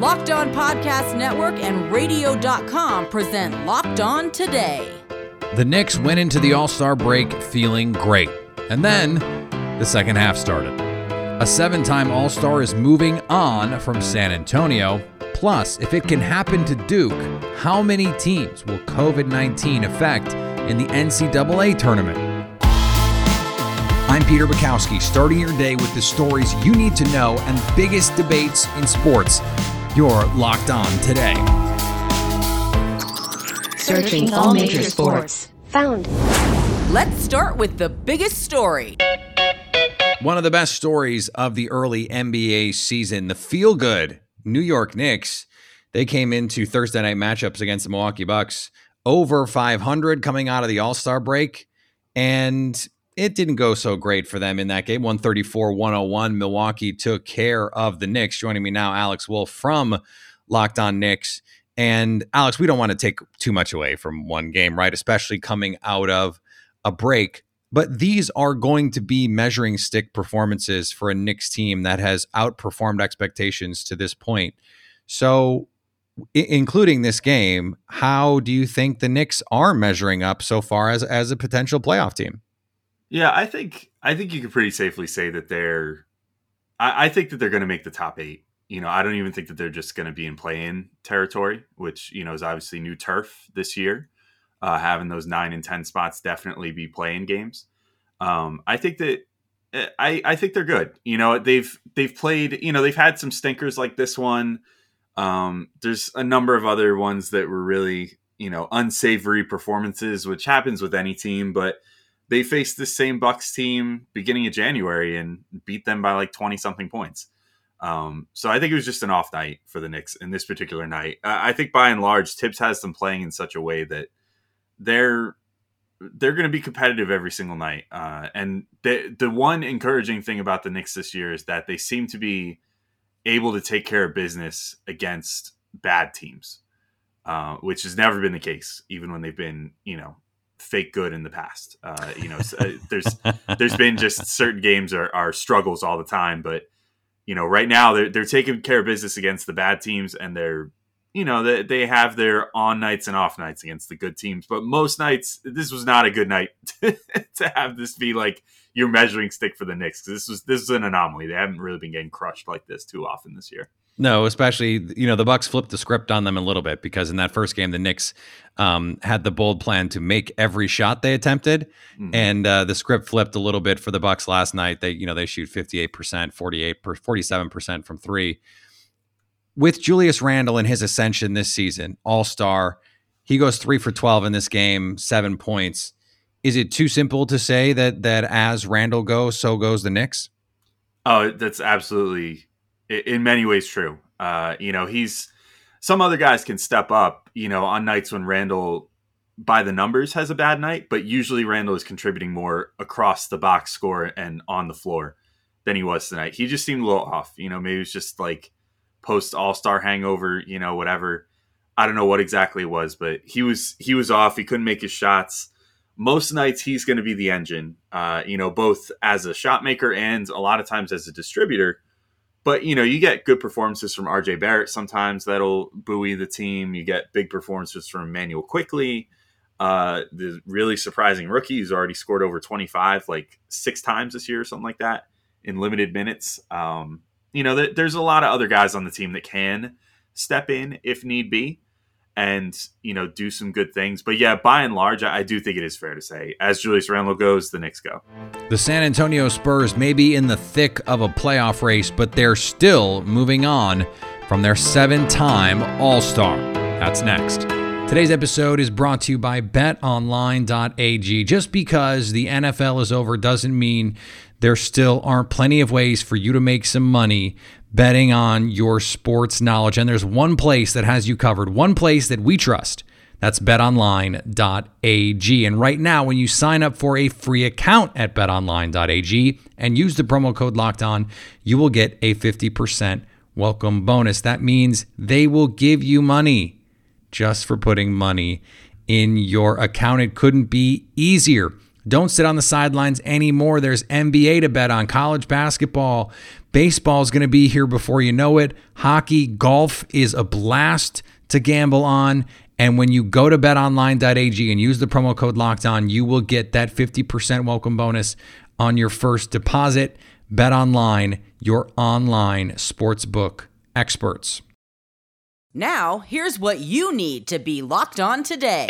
Locked On Podcast Network and Radio.com present Locked On Today. The Knicks went into the All Star break feeling great. And then the second half started. A seven time All Star is moving on from San Antonio. Plus, if it can happen to Duke, how many teams will COVID 19 affect in the NCAA tournament? I'm Peter Bukowski, starting your day with the stories you need to know and biggest debates in sports. You're locked on today. Searching all major sports. Found. Let's start with the biggest story. One of the best stories of the early NBA season, the feel good New York Knicks. They came into Thursday night matchups against the Milwaukee Bucks over 500 coming out of the All Star break. And it didn't go so great for them in that game. 134 101. Milwaukee took care of the Knicks. Joining me now, Alex Wolf from Locked On Knicks. And Alex, we don't want to take too much away from one game, right? Especially coming out of a break. But these are going to be measuring stick performances for a Knicks team that has outperformed expectations to this point. So, I- including this game, how do you think the Knicks are measuring up so far as as a potential playoff team? Yeah, I think I think you could pretty safely say that they're. I, I think that they're going to make the top eight. You know, I don't even think that they're just going to be in play-in territory, which you know is obviously new turf this year. Uh, having those nine and ten spots definitely be playing games. Um, I think that eh, I, I think they're good. You know, they've they've played. You know, they've had some stinkers like this one. Um, there's a number of other ones that were really you know unsavory performances, which happens with any team, but they faced the same Bucks team beginning of January and beat them by like 20 something points. Um, so I think it was just an off night for the Knicks in this particular night. I think by and large, Thibs has them playing in such a way that they're they're going to be competitive every single night. Uh, and the the one encouraging thing about the Knicks this year is that they seem to be able to take care of business against bad teams, uh, which has never been the case, even when they've been you know fake good in the past. Uh, you know, uh, there's there's been just certain games are, are struggles all the time, but you know, right now they're they're taking care of business against the bad teams, and they're you know they, they have their on nights and off nights against the good teams. But most nights, this was not a good night to, to have this be like your measuring stick for the Knicks because this was this is an anomaly. They haven't really been getting crushed like this too often this year. No, especially you know the Bucks flipped the script on them a little bit because in that first game the Knicks um, had the bold plan to make every shot they attempted, mm-hmm. and uh, the script flipped a little bit for the Bucks last night. They you know they shoot fifty eight percent, 48 47 percent from three. With Julius Randle and his ascension this season, All Star, he goes three for twelve in this game, seven points. Is it too simple to say that that as Randle goes, so goes the Knicks? Oh, that's absolutely in many ways true. Uh, you know, he's some other guys can step up, you know, on nights when Randle by the numbers has a bad night, but usually Randle is contributing more across the box score and on the floor than he was tonight. He just seemed a little off, you know, maybe it's just like post all-star hangover, you know, whatever. I don't know what exactly it was, but he was he was off. He couldn't make his shots. Most nights he's going to be the engine, uh, you know, both as a shot maker and a lot of times as a distributor but you know, you get good performances from RJ Barrett sometimes that'll buoy the team. You get big performances from Immanuel Quickley. Uh, the really surprising rookie who's already scored over 25 like six times this year or something like that in limited minutes. Um, you know, th- there's a lot of other guys on the team that can step in if need be and you know do some good things. But yeah, by and large, I, I do think it is fair to say, as Julius Randle goes, the Knicks go. The San Antonio Spurs may be in the thick of a playoff race, but they're still moving on from their seven-time All-Star. That's next. Today's episode is brought to you by betonline.ag. Just because the NFL is over doesn't mean there still aren't plenty of ways for you to make some money betting on your sports knowledge. And there's one place that has you covered, one place that we trust. That's betonline.ag. And right now, when you sign up for a free account at betonline.ag and use the promo code locked on, you will get a 50% welcome bonus. That means they will give you money just for putting money in your account. It couldn't be easier. Don't sit on the sidelines anymore. There's NBA to bet on, college basketball, Baseball is going to be here before you know it. Hockey, golf is a blast to gamble on. And when you go to betonline.ag and use the promo code locked on, you will get that 50% welcome bonus on your first deposit. BetOnline, your online sportsbook experts. Now, here's what you need to be locked on today.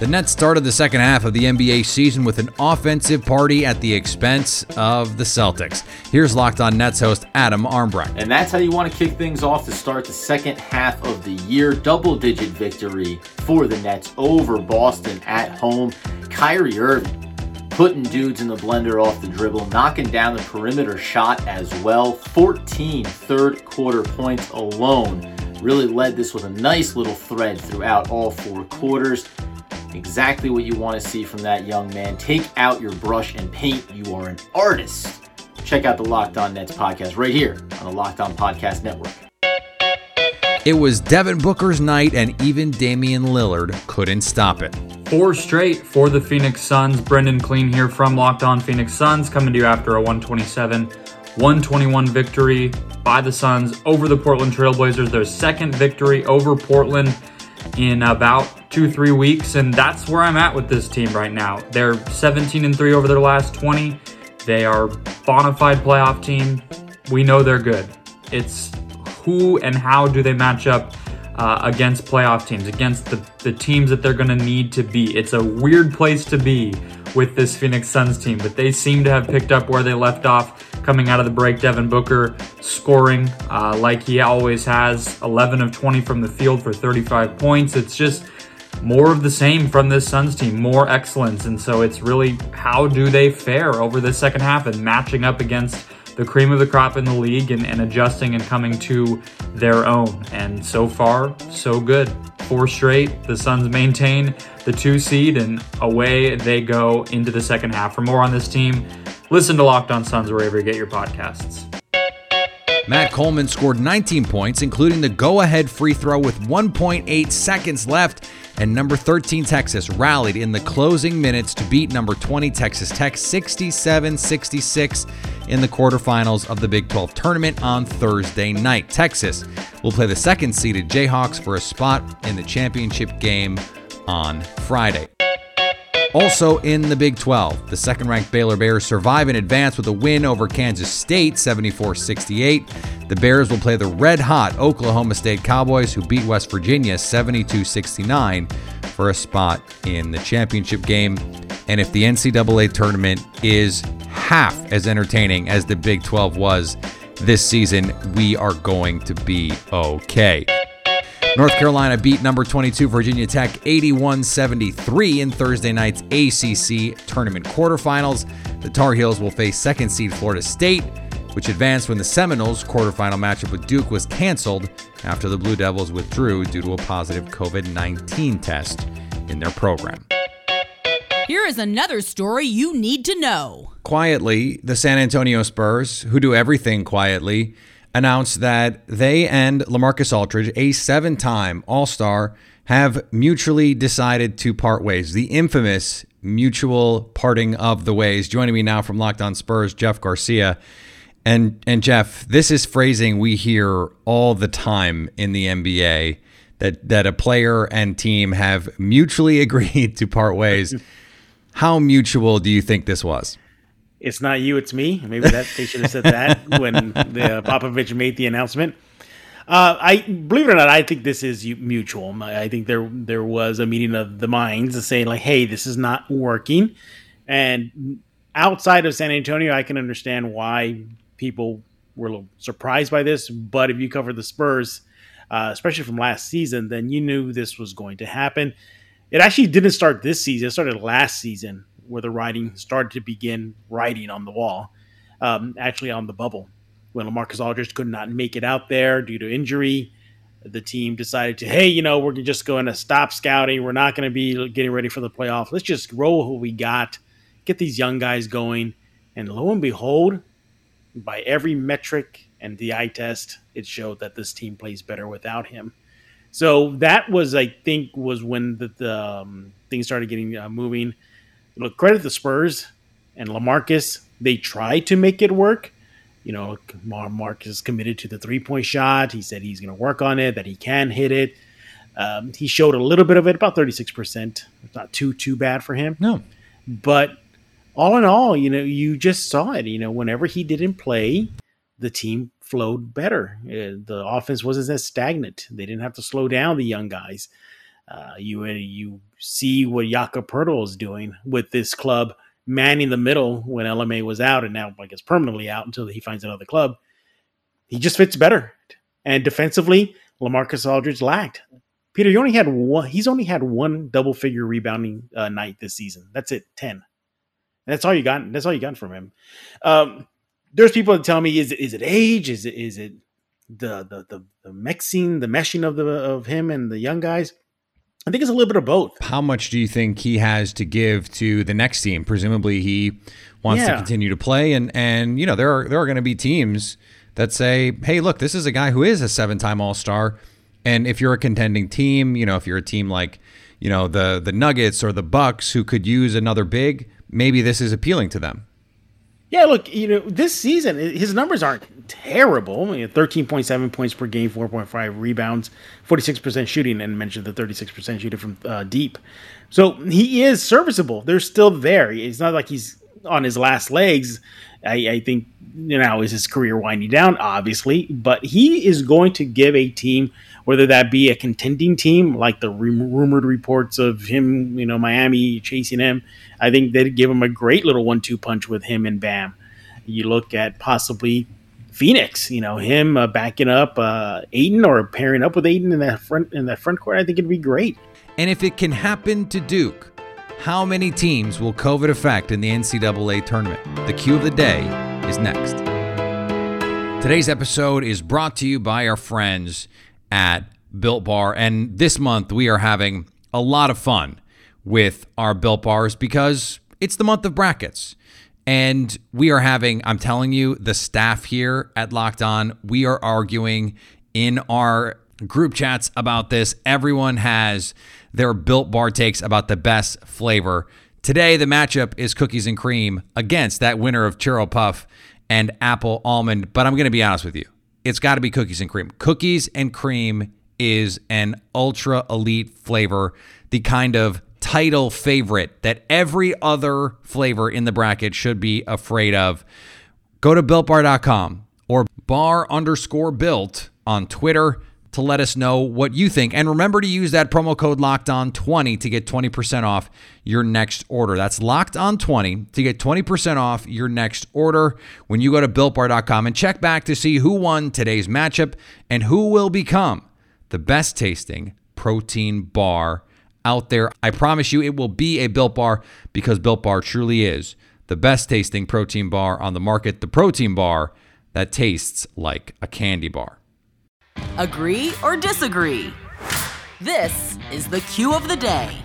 The Nets started the second half of the NBA season with an offensive party at the expense of the Celtics. Here's Locked On Nets host Adam Armbrecht. And that's how you want to kick things off to start the second half of the year. Double digit victory for the Nets over Boston at home. Kyrie Irving putting dudes in the blender off the dribble, knocking down the perimeter shot as well. 14 third quarter points alone really led this with a nice little thread throughout all four quarters. Exactly what you want to see from that young man. Take out your brush and paint. You are an artist. Check out the Locked On Nets podcast right here on the Locked On Podcast Network. It was Devin Booker's night, and even Damian Lillard couldn't stop it. Four straight for the Phoenix Suns. Brendan Clean here from Locked On Phoenix Suns, coming to you after a 127 121 victory by the Suns over the Portland Trailblazers. Their second victory over Portland in about two, three weeks. And that's where I'm at with this team right now. They're 17 and 3 over their last 20. They are bona fide playoff team. We know they're good. It's who and how do they match up uh, against playoff teams, against the, the teams that they're going to need to be. It's a weird place to be with this Phoenix Suns team, but they seem to have picked up where they left off coming out of the break. Devin Booker scoring uh, like he always has 11 of 20 from the field for 35 points. It's just more of the same from this Suns team, more excellence. And so it's really how do they fare over the second half and matching up against the cream of the crop in the league and, and adjusting and coming to their own. And so far, so good. Four straight. The Suns maintain the two seed and away they go into the second half. For more on this team, listen to Locked On Suns wherever you get your podcasts. Matt Coleman scored 19 points, including the go ahead free throw with 1.8 seconds left. And number 13 Texas rallied in the closing minutes to beat number 20 Texas Tech 67 66 in the quarterfinals of the Big 12 tournament on Thursday night. Texas will play the second seeded Jayhawks for a spot in the championship game on Friday. Also in the Big 12, the second ranked Baylor Bears survive in advance with a win over Kansas State 74 68. The Bears will play the red hot Oklahoma State Cowboys, who beat West Virginia 72 69 for a spot in the championship game. And if the NCAA tournament is half as entertaining as the Big 12 was this season, we are going to be okay. North Carolina beat number 22 Virginia Tech 81 73 in Thursday night's ACC tournament quarterfinals. The Tar Heels will face second seed Florida State, which advanced when the Seminoles' quarterfinal matchup with Duke was canceled after the Blue Devils withdrew due to a positive COVID 19 test in their program. Here is another story you need to know. Quietly, the San Antonio Spurs, who do everything quietly, announced that they and Lamarcus Aldridge, a seven time All Star, have mutually decided to part ways. The infamous mutual parting of the ways. Joining me now from Locked On Spurs, Jeff Garcia. And and Jeff, this is phrasing we hear all the time in the NBA that that a player and team have mutually agreed to part ways. How mutual do you think this was? It's not you, it's me. Maybe that they should have said that when the Popovich made the announcement. Uh, I believe it or not, I think this is mutual. I think there there was a meeting of the minds saying like, "Hey, this is not working." And outside of San Antonio, I can understand why people were a little surprised by this. But if you cover the Spurs, uh, especially from last season, then you knew this was going to happen. It actually didn't start this season; it started last season where the writing started to begin writing on the wall, um, actually on the bubble. When Lamarcus Aldridge could not make it out there due to injury, the team decided to, hey, you know, we're just going to stop scouting. We're not going to be getting ready for the playoff. Let's just roll who we got, get these young guys going. And lo and behold, by every metric and the eye test, it showed that this team plays better without him. So that was, I think, was when the, the um, things started getting uh, moving look, credit the Spurs and Lamarcus. They tried to make it work. You know, Mark is committed to the three point shot. He said he's going to work on it, that he can hit it. Um, he showed a little bit of it, about 36%. It's not too, too bad for him. No. But all in all, you know, you just saw it. You know, whenever he didn't play, the team flowed better. Uh, the offense wasn't as stagnant. They didn't have to slow down the young guys. Uh, you you see what Jakob Poeltl is doing with this club, manning the middle when LMA was out, and now I guess permanently out until he finds another club. He just fits better. And defensively, Lamarcus Aldridge lacked. Peter, you only had one. He's only had one double figure rebounding uh, night this season. That's it, ten. that's all you got. That's all you got from him. Um, there's people that tell me, is it is it age? Is it is it the the the, the mixing, the meshing of the of him and the young guys? I think it's a little bit of both. How much do you think he has to give to the next team? Presumably, he wants yeah. to continue to play, and and you know there are there are going to be teams that say, hey, look, this is a guy who is a seven time All Star and if you're a contending team, you know, if you're a team like, you know, the the Nuggets or the Bucks who could use another big, maybe this is appealing to them. Yeah, look, you know, this season his numbers aren't terrible. I mean, 13.7 points per game, 4.5 rebounds, 46% shooting, and mentioned the 36% shooting from uh, deep. So he is serviceable. They're still there. It's not like he's on his last legs. I, I think you know is his career winding down, obviously, but he is going to give a team whether that be a contending team like the rumored reports of him, you know, Miami chasing him. I think they'd give him a great little one-two punch with him and Bam. You look at possibly Phoenix, you know, him uh, backing up uh, Ayton or pairing up with Ayton in that front in that front court. I think it'd be great. And if it can happen to Duke, how many teams will COVID affect in the NCAA tournament? The cue of the day is next. Today's episode is brought to you by our friends at Built Bar. And this month, we are having a lot of fun with our Built Bars because it's the month of brackets. And we are having, I'm telling you, the staff here at Locked On, we are arguing in our group chats about this. Everyone has their Built Bar takes about the best flavor. Today, the matchup is cookies and cream against that winner of Churro Puff and Apple Almond. But I'm going to be honest with you it's got to be cookies and cream. Cookies and cream is an ultra elite flavor, the kind of title favorite that every other flavor in the bracket should be afraid of. Go to builtbar.com or bar underscore built on Twitter to let us know what you think. And remember to use that promo code locked on 20 to get 20% off your next order. That's locked on 20 to get 20% off your next order when you go to builtbar.com and check back to see who won today's matchup and who will become the best tasting protein bar out there. I promise you it will be a built bar because built bar truly is the best tasting protein bar on the market, the protein bar that tastes like a candy bar. Agree or disagree? This is the cue of the day.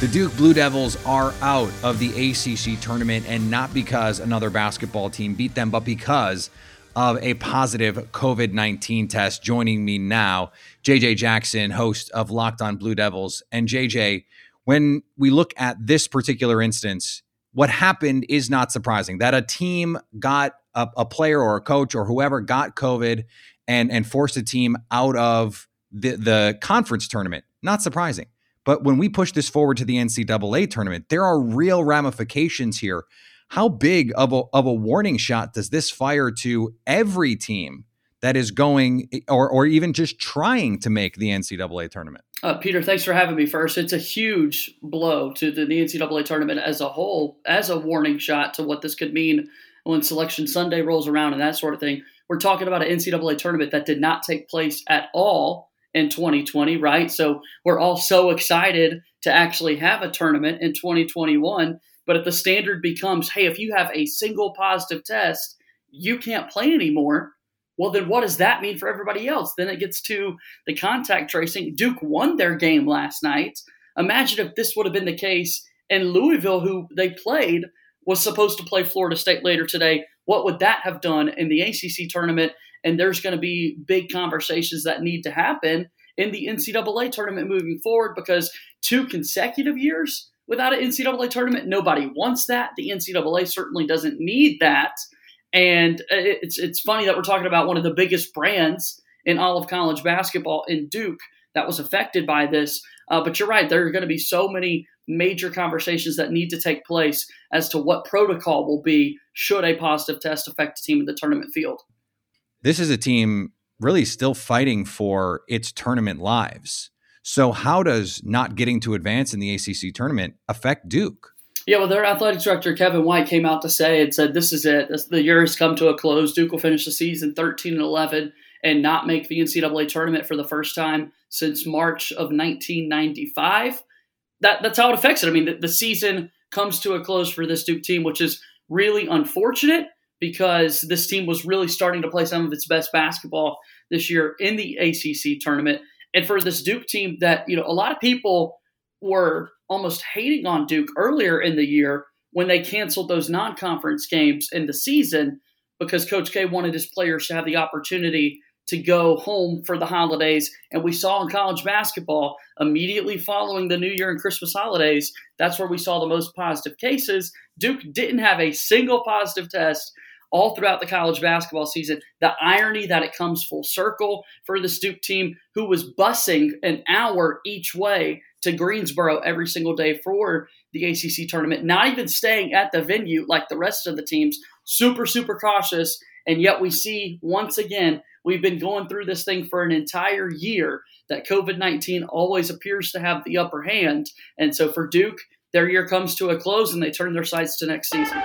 The Duke Blue Devils are out of the ACC tournament, and not because another basketball team beat them, but because of a positive COVID 19 test. Joining me now, JJ Jackson, host of Locked On Blue Devils. And JJ, when we look at this particular instance, what happened is not surprising that a team got a, a player or a coach or whoever got COVID and and forced a team out of the the conference tournament. Not surprising. But when we push this forward to the NCAA tournament, there are real ramifications here. How big of a, of a warning shot does this fire to every team that is going or, or even just trying to make the NCAA tournament? Uh, Peter, thanks for having me first. It's a huge blow to the, the NCAA tournament as a whole, as a warning shot to what this could mean when Selection Sunday rolls around and that sort of thing. We're talking about an NCAA tournament that did not take place at all in 2020, right? So we're all so excited to actually have a tournament in 2021. But if the standard becomes, hey, if you have a single positive test, you can't play anymore. Well, then what does that mean for everybody else? Then it gets to the contact tracing. Duke won their game last night. Imagine if this would have been the case in Louisville, who they played, was supposed to play Florida State later today what would that have done in the ACC tournament? And there's going to be big conversations that need to happen in the NCAA tournament moving forward because two consecutive years without an NCAA tournament, nobody wants that. The NCAA certainly doesn't need that. And uh, it's it's funny that we're talking about one of the biggest brands in all of college basketball in Duke that was affected by this. Uh, but you're right, there are going to be so many major conversations that need to take place as to what protocol will be should a positive test affect a team in the tournament field. This is a team really still fighting for its tournament lives. So, how does not getting to advance in the ACC tournament affect Duke? Yeah, well, their athletic director Kevin White came out to say and said, "This is it. This, the year has come to a close. Duke will finish the season 13 and 11 and not make the NCAA tournament for the first time since March of 1995." That that's how it affects it. I mean, the, the season comes to a close for this Duke team, which is really unfortunate because this team was really starting to play some of its best basketball this year in the ACC tournament. And for this Duke team that, you know, a lot of people were almost hating on Duke earlier in the year when they canceled those non conference games in the season because Coach K wanted his players to have the opportunity to go home for the holidays. And we saw in college basketball, immediately following the New Year and Christmas holidays, that's where we saw the most positive cases. Duke didn't have a single positive test all throughout the college basketball season. The irony that it comes full circle for the Duke team, who was busing an hour each way to Greensboro every single day for the ACC tournament, not even staying at the venue like the rest of the teams, super, super cautious. And yet we see once again, we've been going through this thing for an entire year that COVID 19 always appears to have the upper hand. And so for Duke, their year comes to a close and they turn their sights to next season.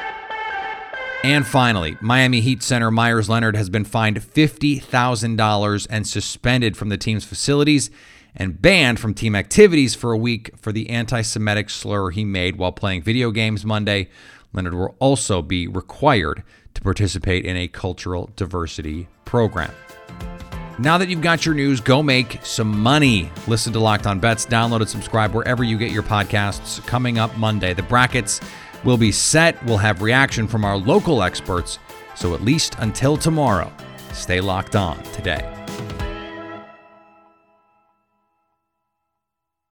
And finally, Miami Heat center Meyers Leonard has been fined $50,000 and suspended from the team's facilities and banned from team activities for a week for the anti Semitic slur he made while playing video games Monday. Leonard will also be required to participate in a cultural diversity program. Now that you've got your news, go make some money. Listen to Locked On Bets, download and subscribe wherever you get your podcasts. Coming up Monday, the brackets will be set. We'll have reaction from our local experts. So at least until tomorrow, stay locked on today.